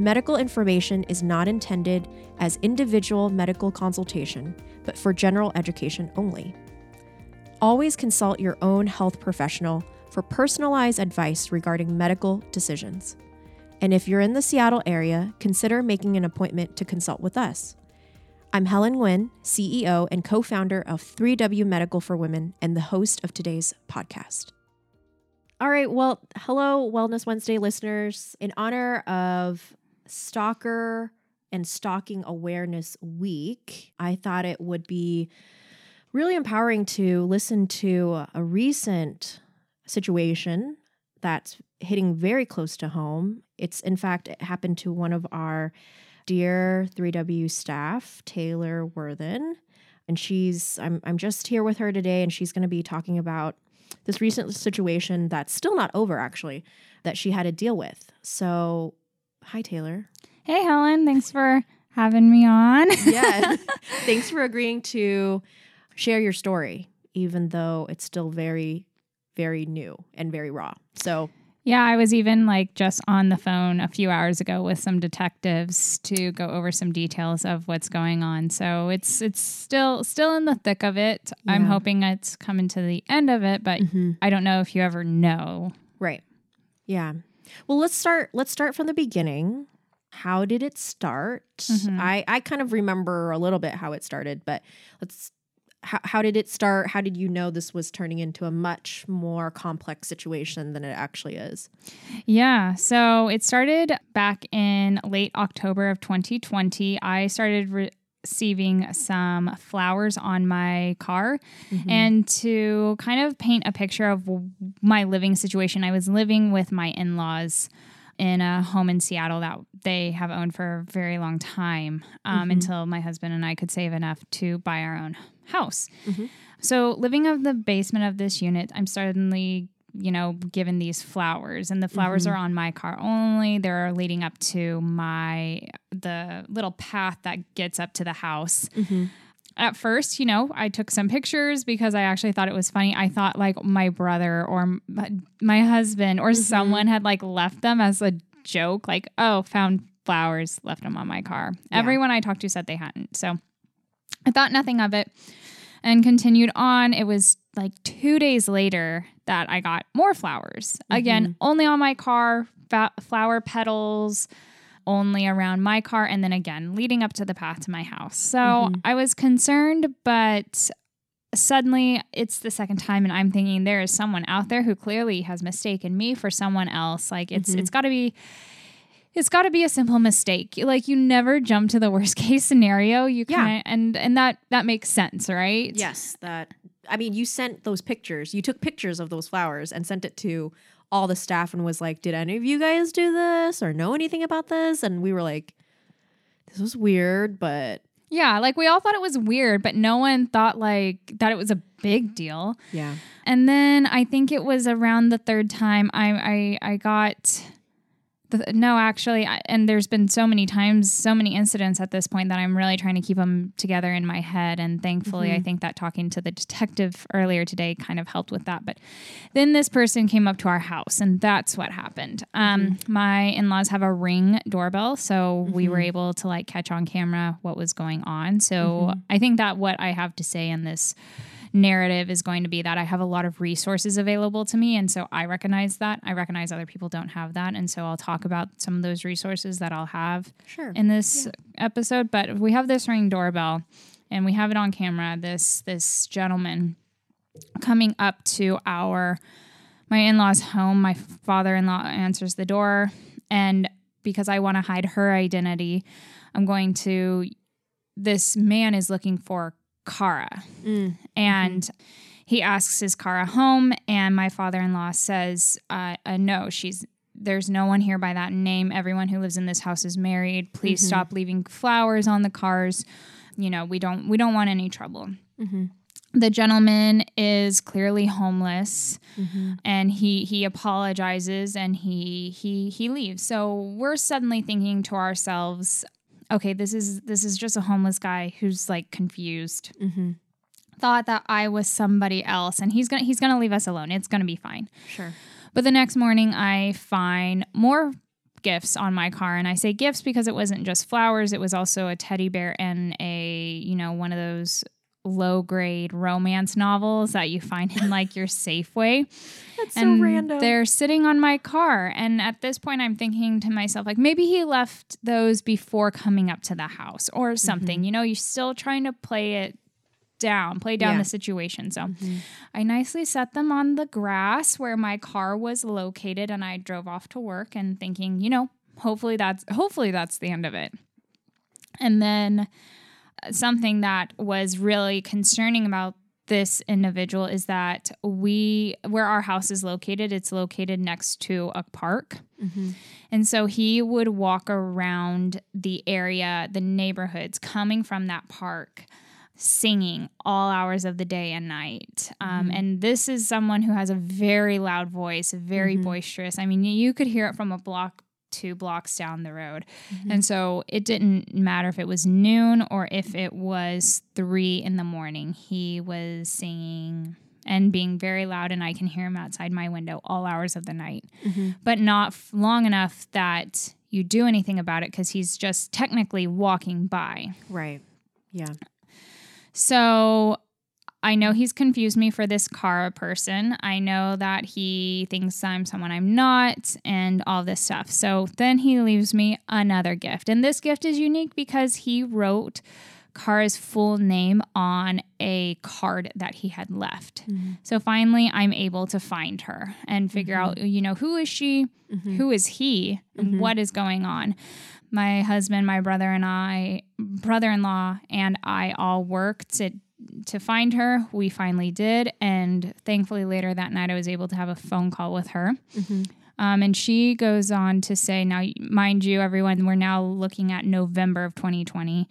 Medical information is not intended as individual medical consultation, but for general education only. Always consult your own health professional for personalized advice regarding medical decisions. And if you're in the Seattle area, consider making an appointment to consult with us. I'm Helen Nguyen, CEO and co founder of 3W Medical for Women, and the host of today's podcast. All right. Well, hello, Wellness Wednesday listeners. In honor of Stalker and Stalking Awareness Week, I thought it would be really empowering to listen to a recent situation that's hitting very close to home. It's, in fact, it happened to one of our dear 3W staff, Taylor Worthen. And she's, I'm, I'm just here with her today, and she's going to be talking about this recent situation that's still not over, actually, that she had to deal with. So, hi, Taylor. Hey, Helen. Thanks for having me on. yeah. Thanks for agreeing to share your story, even though it's still very, very new and very raw. So, yeah, I was even like just on the phone a few hours ago with some detectives to go over some details of what's going on. So it's it's still still in the thick of it. Yeah. I'm hoping it's coming to the end of it, but mm-hmm. I don't know if you ever know. Right. Yeah. Well, let's start let's start from the beginning. How did it start? Mm-hmm. I I kind of remember a little bit how it started, but let's how, how did it start? How did you know this was turning into a much more complex situation than it actually is? Yeah. So it started back in late October of 2020. I started re- receiving some flowers on my car mm-hmm. and to kind of paint a picture of my living situation. I was living with my in laws in a home in Seattle that they have owned for a very long time um, mm-hmm. until my husband and I could save enough to buy our own house. Mm-hmm. So, living of the basement of this unit, I'm suddenly, you know, given these flowers, and the flowers mm-hmm. are on my car only. They're leading up to my the little path that gets up to the house. Mm-hmm. At first, you know, I took some pictures because I actually thought it was funny. I thought like my brother or my husband or mm-hmm. someone had like left them as a joke, like, oh, found flowers, left them on my car. Yeah. Everyone I talked to said they hadn't. So I thought nothing of it and continued on. It was like two days later that I got more flowers. Mm-hmm. Again, only on my car, fa- flower petals only around my car, and then again leading up to the path to my house. So mm-hmm. I was concerned, but suddenly it's the second time and i'm thinking there is someone out there who clearly has mistaken me for someone else like it's mm-hmm. it's got to be it's got to be a simple mistake. Like you never jump to the worst case scenario. You kind yeah. and and that that makes sense, right? Yes, that I mean, you sent those pictures. You took pictures of those flowers and sent it to all the staff and was like, "Did any of you guys do this or know anything about this?" And we were like, "This was weird, but yeah, like we all thought it was weird, but no one thought like that it was a big deal. Yeah. And then I think it was around the third time I I I got the, no, actually, I, and there's been so many times, so many incidents at this point that I'm really trying to keep them together in my head. And thankfully, mm-hmm. I think that talking to the detective earlier today kind of helped with that. But then this person came up to our house, and that's what happened. Um, mm-hmm. My in laws have a ring doorbell, so mm-hmm. we were mm-hmm. able to like catch on camera what was going on. So mm-hmm. I think that what I have to say in this narrative is going to be that I have a lot of resources available to me. And so I recognize that. I recognize other people don't have that. And so I'll talk about some of those resources that I'll have sure. in this yeah. episode. But we have this ring doorbell and we have it on camera. This this gentleman coming up to our my in-laws home. My father-in-law answers the door and because I want to hide her identity, I'm going to this man is looking for Kara. Mm. And mm-hmm. he asks, Is Kara home? And my father in law says, uh, uh, No, she's there's no one here by that name. Everyone who lives in this house is married. Please stop leaving flowers on the cars. You know, we don't we don't want any trouble. The gentleman is clearly homeless and he he apologizes and he he he leaves. So we're suddenly thinking to ourselves, okay, this is this is just a homeless guy who's like confused. Mm-hmm. Thought that I was somebody else and he's gonna he's gonna leave us alone. It's gonna be fine. Sure. But the next morning, I find more gifts on my car. And I say gifts because it wasn't just flowers, it was also a teddy bear and a, you know, one of those low grade romance novels that you find in like your Safeway. That's so and random. they're sitting on my car. And at this point, I'm thinking to myself, like, maybe he left those before coming up to the house or something. Mm-hmm. You know, you're still trying to play it down, play down Yeah. the situation. So I nicely set them on the grass where my car was located and I drove off to work and thinking, you know, hopefully that's hopefully that's the end of it. And then something that was really concerning about this individual is that we where our house is located it's located next to a park mm-hmm. and so he would walk around the area the neighborhoods coming from that park singing all hours of the day and night. Um, mm-hmm. and this is someone who has a very loud voice, very mm-hmm. boisterous. I mean, you could hear it from a block, two blocks down the road. Mm-hmm. And so it didn't matter if it was noon or if it was three in the morning. He was singing and being very loud, and I can hear him outside my window all hours of the night, mm-hmm. but not f- long enough that you do anything about it because he's just technically walking by. Right. Yeah. So I know he's confused me for this Kara person. I know that he thinks I'm someone I'm not and all this stuff. So then he leaves me another gift. And this gift is unique because he wrote Kara's full name on a card that he had left. Mm-hmm. So finally, I'm able to find her and figure mm-hmm. out, you know, who is she? Mm-hmm. Who is he? And what is going on? My husband, my brother, and I, brother in law, and I all worked to, to find her. We finally did. And thankfully, later that night, I was able to have a phone call with her. Um, and she goes on to say, now, mind you, everyone, we're now looking at November of 2020.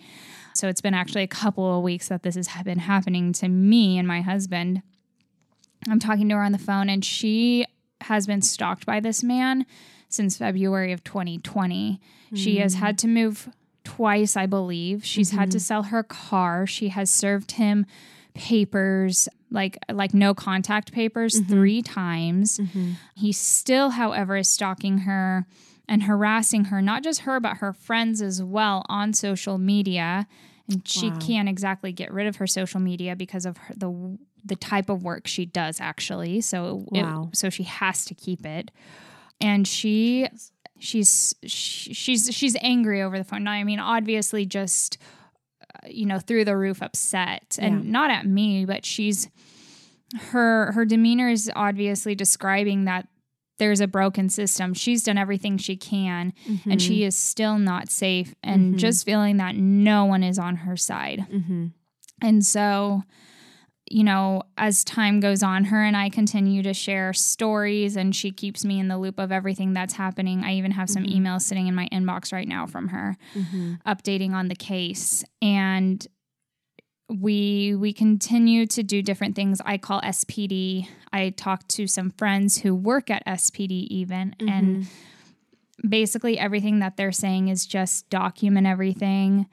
So it's been actually a couple of weeks that this has been happening to me and my husband. I'm talking to her on the phone, and she has been stalked by this man since February of 2020. She has had to move twice, I believe. She's had to mm-hmm. sell her car. She has served him papers like like no contact papers mm-hmm. 3 times. Mm-hmm. He still however is stalking her and harassing her, not just her but her friends as well on social media. And she Wow. can't exactly get rid of her social media because of her, the the type of work she does actually. So it- so she has to keep it. And she she's she, she's she's angry over the phone. Now, I mean, obviously just uh, you know through the roof upset and Yeah. not at me, but she's her her demeanor is obviously describing that there's a broken system. She's done everything she can and she is still not safe and just feeling that no one is on her side. Mm-hmm. And so, you know, as time goes on, her and I continue to share stories, and she keeps me in the loop of everything that's happening. I even have some mm-hmm. emails sitting in my inbox right now from her mm-hmm. updating on the case. And we we continue to do different things. I call spd i talk to some friends who work at spd even. And mm-hmm. basically everything that they're saying is just document everything.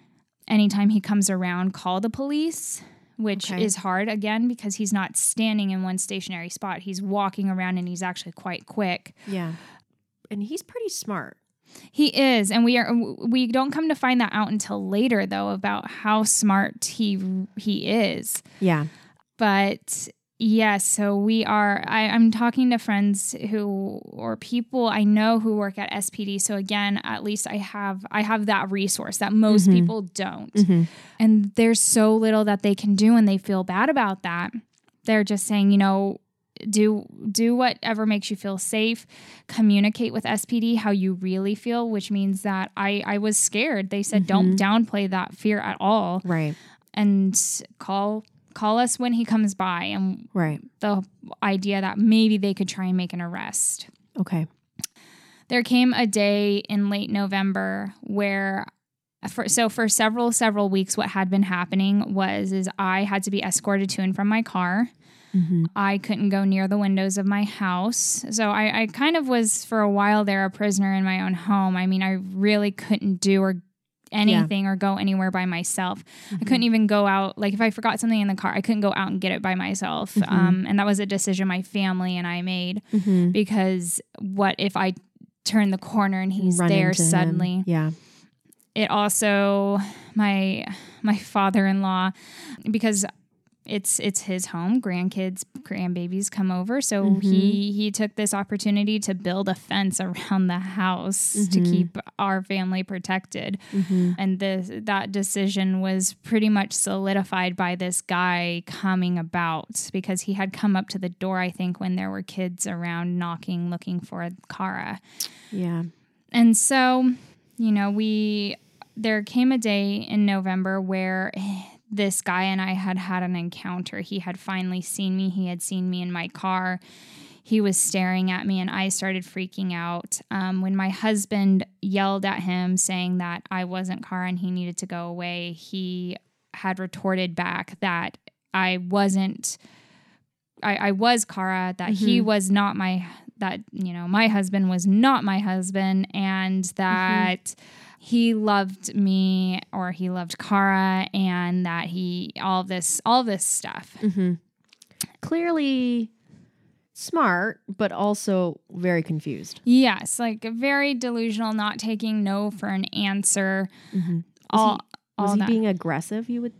Anytime he comes around call the police which Okay. is hard again because he's not standing in one stationary spot he's walking around and he's actually quite quick Yeah. And he's pretty smart. he is, and we are. We don't come to find that out until later, though, about how smart he he is. Yeah. But yes, so we are. I, I'm talking to friends who or people I know who work at SPD. So again, at least I have I have that resource that most mm-hmm. people don't, mm-hmm. and there's so little that they can do, and they feel bad about that. They're just saying, you know, do do whatever makes you feel safe communicate with spd how you really feel which means that i i was scared they said don't mm-hmm. downplay that fear at all Right. and call call us when he comes by and Right. the idea that maybe they could try and make an arrest Okay. there came a day in late November where for, so for several several weeks what had been happening was is I had to be escorted to and from my car. Mm-hmm. I couldn't go near the windows of my house. So I, I kind of was for a while there a prisoner in my own home. I mean, I really couldn't do or anything or go anywhere by myself. I couldn't even go out. Like if I forgot something in the car, I couldn't go out and get it by myself. Mhm. Um, and that was a decision my family and I made Mm-hmm. because what if I turn the corner and he's Run there into him. suddenly? Yeah. It also my my father-in-law because it's it's his home grandkids grandbabies come over so Mhm. he he took this opportunity to build a fence around the house to Mhm. keep our family protected Mm-hmm. and this that decision was pretty much solidified by this guy coming about because he had come up to the door I think when there were kids around knocking looking for Kara Yeah. and so, you know, we there came a day in November where this guy and I had had an encounter. He had finally seen me. He had seen me in my car. He was staring at me, and I started freaking out. Um, when my husband yelled at him, saying that I wasn't Kara and he needed to go away, he had retorted back that I wasn't. I, I was Kara. That he Mhm. was not my. That you know, my husband was not my husband, and that he loved me or he loved Kara, and that he all this all this stuff. Mm-hmm. Clearly smart, but also very confused. Yes, like very delusional, not taking no for an answer. Mm-hmm. All all Was he being aggressive? You would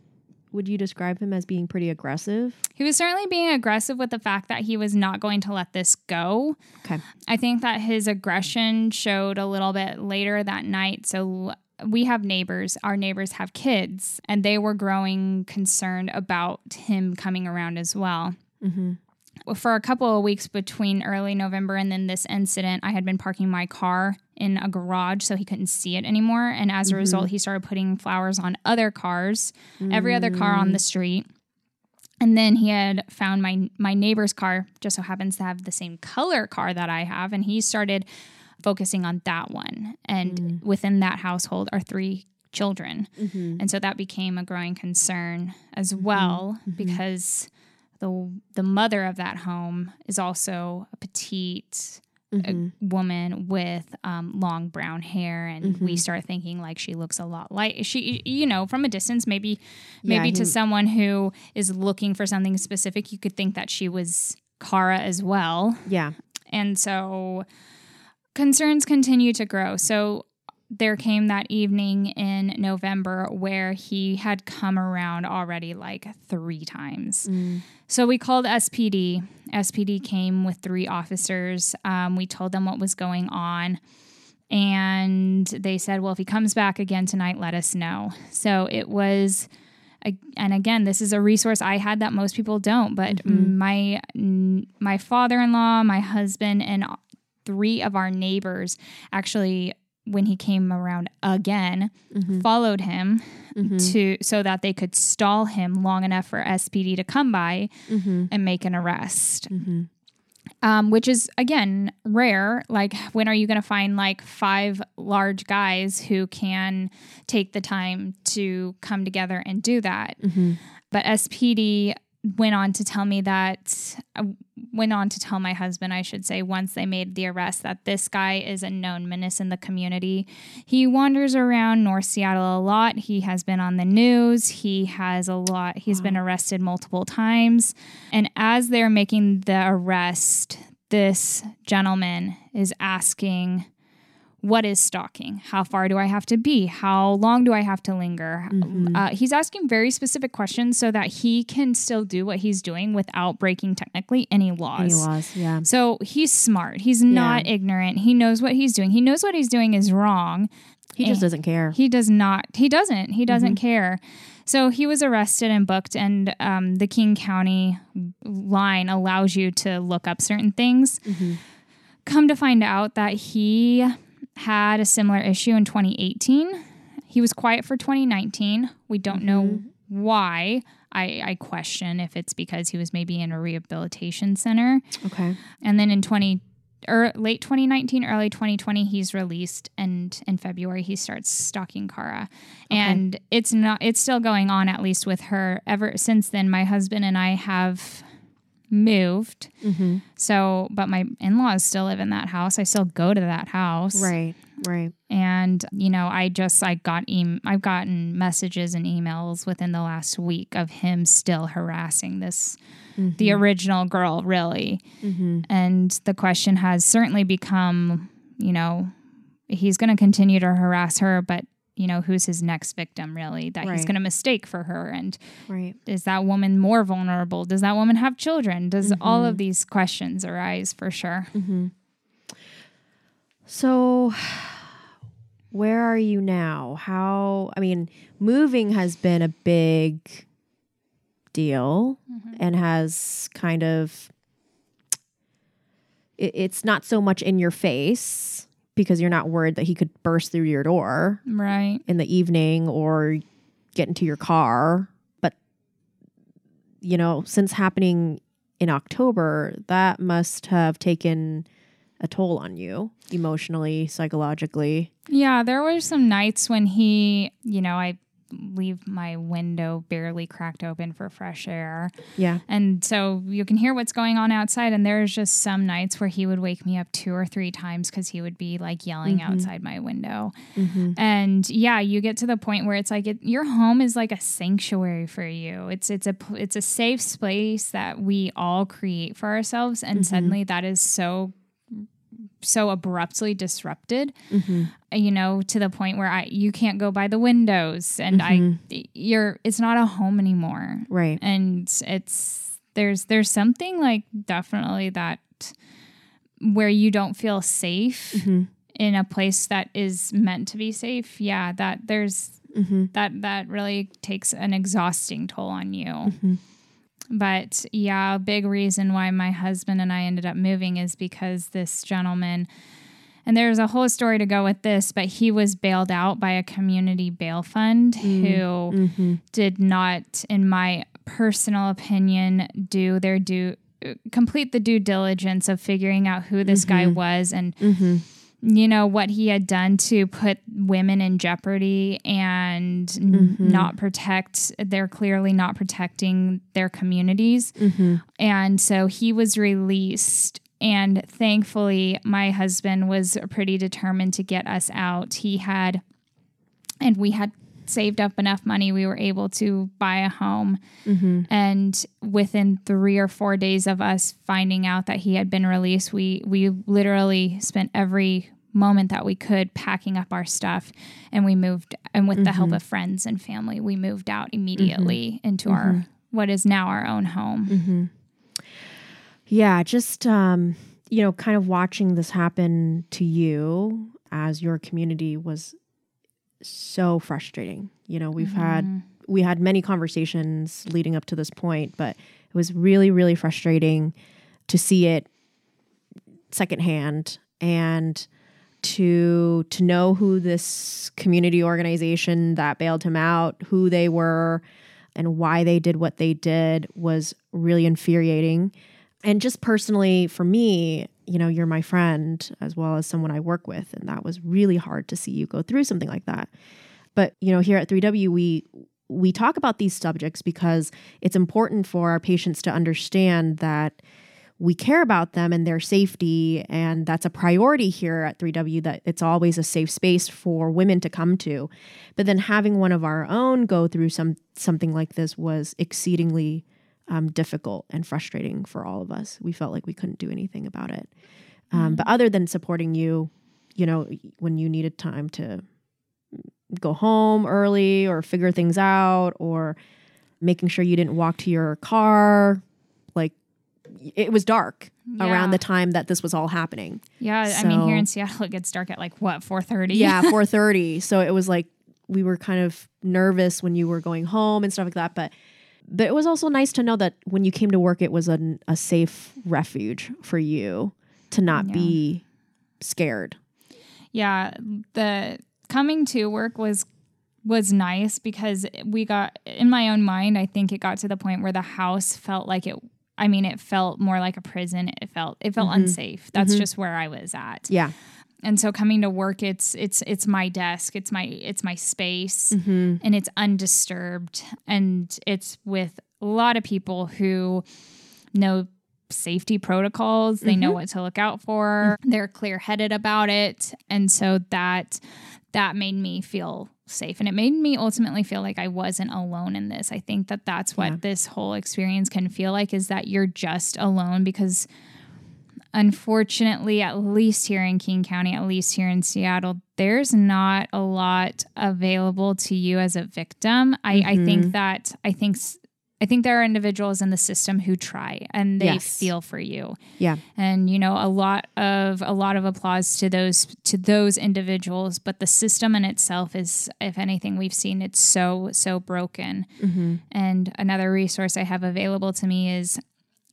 would you describe him as being pretty aggressive? He was certainly being aggressive with the fact that he was not going to let this go. Okay. I think that his aggression showed a little bit later that night. So we have neighbors, our neighbors have kids, and they were growing concerned about him coming around as well. Mm-hmm. For a couple of weeks between early November and then this incident, I had been parking my car in a garage so he couldn't see it anymore. And as a Mhm. result, he started putting flowers on other cars every other car on Mm. the street. And then he had found my my neighbor's car, just so happens to have the same color car that I have, and he started focusing on that one. And Mm. within that household are three children, Mm-hmm. and so that became a growing concern as well mhm. because the the mother of that home is also a petite Mm-hmm. woman with um, long brown hair, and we Mhm. start thinking like she looks a lot like she, you know, from a distance, maybe Yeah, maybe to he- someone who is looking for something specific, you could think that she was Kara as well. Yeah. And so concerns continue to grow. So there came that evening in November where he had come around already like three times. Mm. So we called SPD. SPD came with three officers. Um, we told them what was going on. And they said, well, if he comes back again tonight, let us know. So it was, and again, this is a resource I had that most people don't. But Mhm. my my father in law, my husband, and three of our neighbors actually, when he came around again, Mhm. followed him Mhm. to so that they could stall him long enough for SPD to come by Mhm. and make an arrest. Mhm. Um, which is again rare. Like, when are you going to find like five large guys who can take the time to come together and do that? Mhm. But SPD went on to tell me that uh, went on to tell my husband I should say once they made the arrest that this guy is a known menace in the community. He wanders around North Seattle a lot. He has been on the news. He has a lot he's been arrested multiple times. And as they're making the arrest, this gentleman is asking what is stalking? How far do I have to be? How long do I have to linger? Mhm. Uh, he's asking very specific questions so that he can still do what he's doing without breaking technically any laws. Any laws? Yeah. So he's smart. He's not ignorant. He knows what he's doing. He knows what he's doing is wrong. He just doesn't care. He does not. He doesn't. He doesn't care. So he was arrested and booked, and um, the King County line allows you to look up certain things. Mhm. Come to find out that he had a similar issue in 2018. He was quiet for 2019. We don't know Mhm. why. I, I question if it's because he was maybe in a rehabilitation center. Okay. And then in er, late 2019, early 2020, he's released, and in February he starts stalking Kara, and it's not it's still going on at least with her. Ever since then, my husband and I have moved. Mm-hmm. So, but my in laws still live in that house. I still go to that house, Right. Right. and you know, I just I got em- I've gotten messages and emails within the last week of him still harassing this the original girl, really. Mm-hmm. And the question has certainly become, you know, he's going to continue to harass her, but you know, who's his next victim really that he's going to mistake for her and Right. is that woman more vulnerable? Does that woman have children? Does all Mm-hmm. of these questions arise for sure? So, where are you now? How, I mean, moving has been a big deal and has kind of, it, it's not so much in your face because you're not worried that he could burst through your door Right. in the evening or get into your car. But, you know, since happening in October, that must have taken a toll on you emotionally, psychologically. Yeah, there were some nights when he, you know, I leave my window barely cracked open for fresh air. Yeah. And so you can hear what's going on outside. And there's just some nights where he would wake me up two or three times because he would be like yelling mm-hmm. outside my window. Mm-hmm. And yeah, you get to the point where it's like it, your home is like a sanctuary for you. It's it's a it's a safe space that we all create for ourselves, and mm-hmm. suddenly that is so so abruptly disrupted mm-hmm. you know to the point where i you can't go by the windows and i mm-hmm. you're it's not a home anymore. Right. and it's there's there's something like definitely that where you don't feel safe mm-hmm. in a place that is meant to be safe yeah that there's that that really takes an exhausting toll on you but yeah a big reason why my husband and i ended up moving is because this gentleman and there's a whole story to go with this, but he was bailed out by a community bail fund mm, who mm-hmm. did not, in my personal opinion, do their due uh, complete the due diligence of figuring out who this guy mm-hmm. was and mm-hmm. You know what he had done to put women in jeopardy and n- mm-hmm. not protect they're clearly not protecting their communities. Mm-hmm. And so he was released and thankfully my husband was pretty determined to get us out. He had and we had saved up enough money we were able to buy a home. Mm-hmm. And within 3 or 4 days of us finding out that he had been released we we literally spent every moment that we could packing up our stuff and we moved and with the help mm-hmm. of friends and family we moved out mm-hmm. immediately into our mm-hmm. what is now our own home. Yeah, just um, you know, kind of watching this happen to you as your community was so frustrating. You know, we've had we had many conversations leading up to this point, but it was really really frustrating to see it secondhand. And to to know who this community organization that bailed him out, who they were and why they did what they did was really infuriating. And just personally for me, you know, you're my friend as well as someone I work with and that was really hard to see you go through something like that. But, you know, here at 3W we we talk about these subjects because it's important for our patients to understand that we care about them and their safety and that's a priority here at 3W that it's always a safe space for women to come to. But then having one of our own go through some something like this was exceedingly um, difficult and frustrating for all of us. We felt like we couldn't do anything about it. Um, But other than supporting you, you know, when you needed time to go home early or figure things out or making sure you didn't walk to your car, it was dark Yeah. around the time that this was all happening. yeah i mean here in seattle it gets dark at like what 4.30 Yeah, 4:30. So it was like we were kind of nervous when you were going home and stuff like that, but but it was also nice to know that when you came to work it was a, a safe refuge for you to not Yeah. be scared. yeah the coming to work was was nice because we got in my own mind i think it got to the point where the house felt like it I mean, it felt more like a prison. It felt it felt Mhm. unsafe. That's Mhm. just where I was at. Yeah. And so coming to work, it's it's it's my desk, it's my it's my space, Mm-hmm. and it's undisturbed, and it's with a lot of people who know safety protocols. They know Mhm. what to look out for. They're clear headed about it, and so that that made me feel safe and it made me ultimately feel like I wasn't alone in this. I think that that's what Yeah. this whole experience can feel like is that you're just alone because unfortunately at least here in King County, at least here in Seattle, there's not a lot available to you as a victim. I I Mhm. think that I think I think there are individuals in the system who try and they Yes. feel for you Yeah. and you know a lot of a lot of applause to those to those individuals but the system in itself is if anything we've seen it's so so broken Mm-hmm. and another resource i have available to me is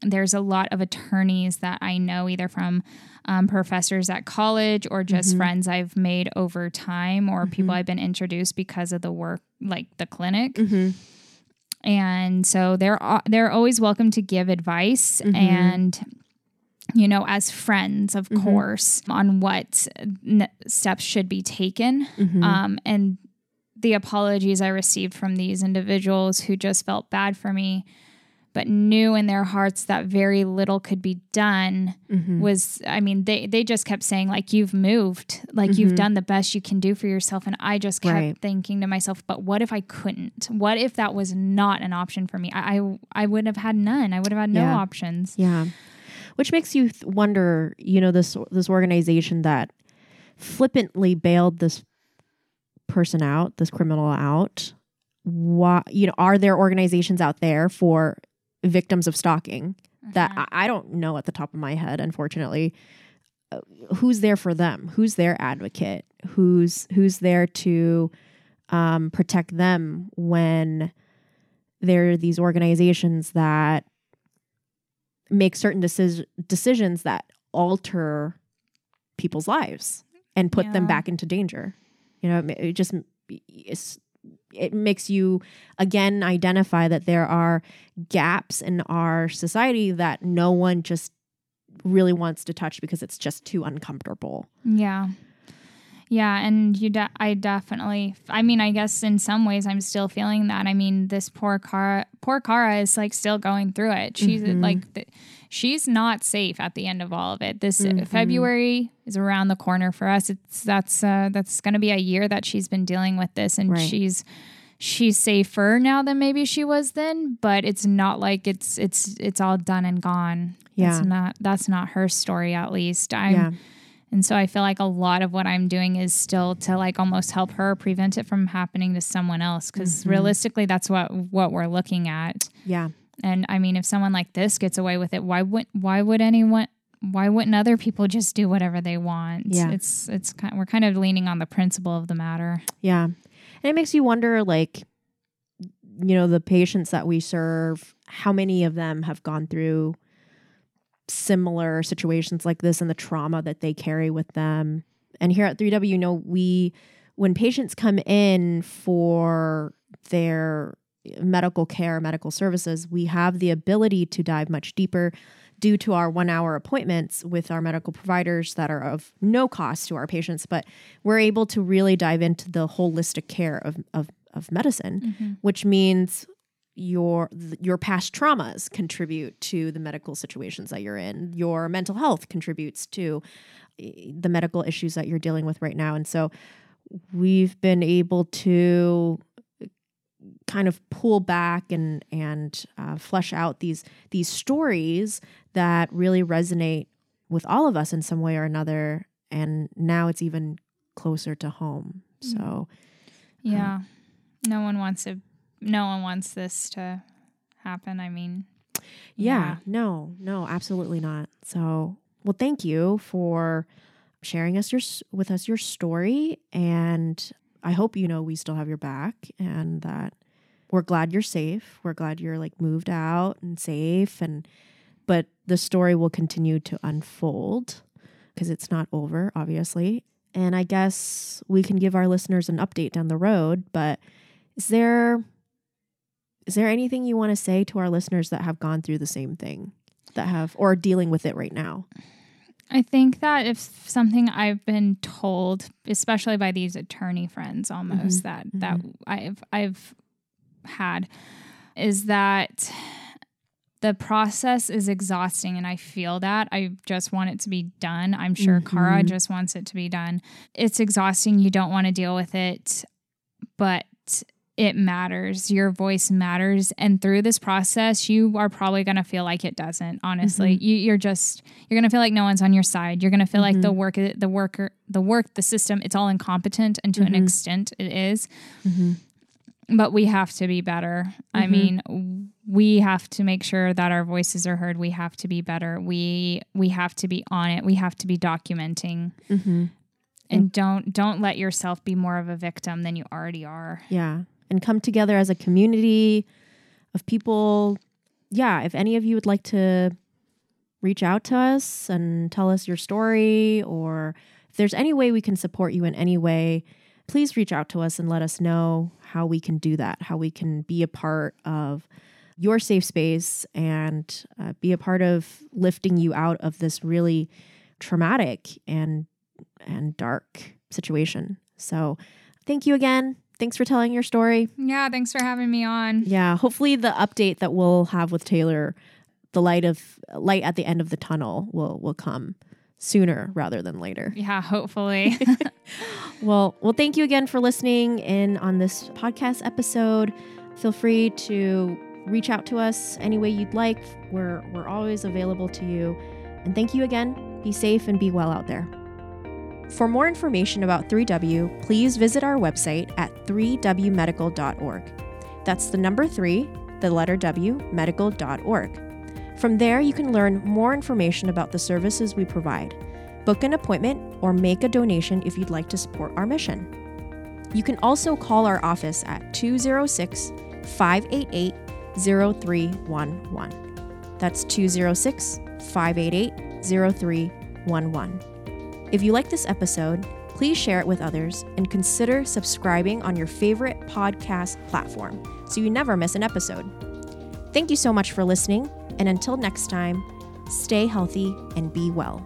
there's a lot of attorneys that i know either from um, professors at college or just Mhm. friends i've made over time or people Mhm. i've been introduced because of the work like the clinic Mm-hmm. And so they're they're always welcome to give advice Mhm. and you know as friends of Mhm. course on what n- steps should be taken Mm-hmm. um, and the apologies i received from these individuals who just felt bad for me but knew in their hearts that very little could be done mm-hmm. was i mean they they just kept saying like you've moved like you've Mhm. done the best you can do for yourself and i just kept Right. thinking to myself but what if i couldn't what if that was not an option for me i i, I would have had none i would have had no Yeah. options Yeah. Which makes you th- wonder, you know, this this organization that flippantly bailed this person out, this criminal out. Why, you know, are there organizations out there for victims of stalking that Uh-huh. I, I don't know at the top of my head, unfortunately. Uh, who's there for them? Who's their advocate? Who's who's there to um, protect them when there are these organizations that make certain decis- decisions that alter people's lives and put them back into danger. You know, it, it just it's, it makes you again identify that there are gaps in our society that no one just really wants to touch because it's just too uncomfortable. Yeah. Yeah, and you de- I definitely I mean, I guess in some ways I'm still feeling that. I mean, this poor Kara poor Kara is like still going through it. She's Mhm. like she's not safe at the end of all of it. This Mhm. February is around the corner for us. It's that's uh that's going to be a year that she's been dealing with this and Right. she's she's safer now than maybe she was then, but it's not like it's it's it's all done and gone. Yeah. That's not that's not her story at least. I'm yeah. And so I feel like a lot of what I'm doing is still to like almost help her prevent it from happening to someone else because Mhm. realistically that's what what we're looking at. Yeah. And I mean if someone like this gets away with it, why would why would anyone why wouldn't other people just do whatever they want? Yeah. It's it's kind we're kind of leaning on the principle of the matter. Yeah. And it makes you wonder like you know the patients that we serve how many of them have gone through similar situations like this and the trauma that they carry with them. And here at 3W you know we when patients come in for their medical care, medical services, we have the ability to dive much deeper due to our 1-hour appointments with our medical providers that are of no cost to our patients, but we're able to really dive into the holistic care of of, of medicine, mm-hmm. which means your your past traumas contribute to the medical situations that you're in. Your mental health contributes to eh, the medical issues that you're dealing with right now, and so we've been able to kind of pull back and and uh, flesh out these these stories that really resonate with all of us in some way or another and now it's even closer to home so Yeah. No one wants to no one wants this to happen. I mean, yeah, no no absolutely not. So well thank you for sharing us your with us your story and i hope you know we still have your back and that we're glad you're safe. We're glad you're like moved out and safe and but the story will continue to unfold because it's not over obviously. And i guess we can give our listeners an update down the road but is there is there anything you want to say to our listeners that have gone through the same thing that have or are dealing with it right now? I think that if something I've been told, especially by these attorney friends almost Mm-hmm. that that I've I've had is that the process is exhausting and I feel that. I just want it to be done. I'm sure Kara Mhm. just wants it to be done. It's exhausting. You don't want to deal with it, but it matters. Your voice matters. And through this process, you are probably going to feel like it doesn't, honestly. Mm-hmm. You, you're just, you're going to feel like no one's on your side. You're going to feel like the mm-hmm. work, the worker, the work, the system, it's all incompetent. And to an mm-hmm. extent, it is but we have to be better. I mean, we have to make sure that our voices are heard. We have to be better. We we have to be on it. We have to be documenting. Mm-hmm. And don't don't let yourself be more of a victim than you already are. Yeah. And come together as a community of people. Yeah. If any of you would like to reach out to us and tell us your story, or if there's any way we can support you in any way, please reach out to us and let us know how we can do that, how we can be a part of your safe space and uh, be a part of lifting you out of this really traumatic and and dark situation. So, thank you again. Thanks for telling your story. Yeah, thanks for having me on. Yeah, hopefully the update that we'll have with Taylor, the light of light at the end of the tunnel will will come sooner rather than later. Yeah, hopefully. Well, well, thank you again for listening in on this podcast episode. Feel free to reach out to us any way you'd like. We're we're always available to you. And thank you again. Be safe and be well out there. For more information about 3W, please visit our website at 3wmedical.org. That's the number 3, the letter W, medical.org. From there, you can learn more information about the services we provide book an appointment, or make a donation if you'd like to support our mission. You can also call our office at 206 588 0311. That's 206 588 0311. If you like this episode, please share it with others and consider subscribing on your favorite podcast platform so you never miss an episode. Thank you so much for listening, and until next time, stay healthy and be well.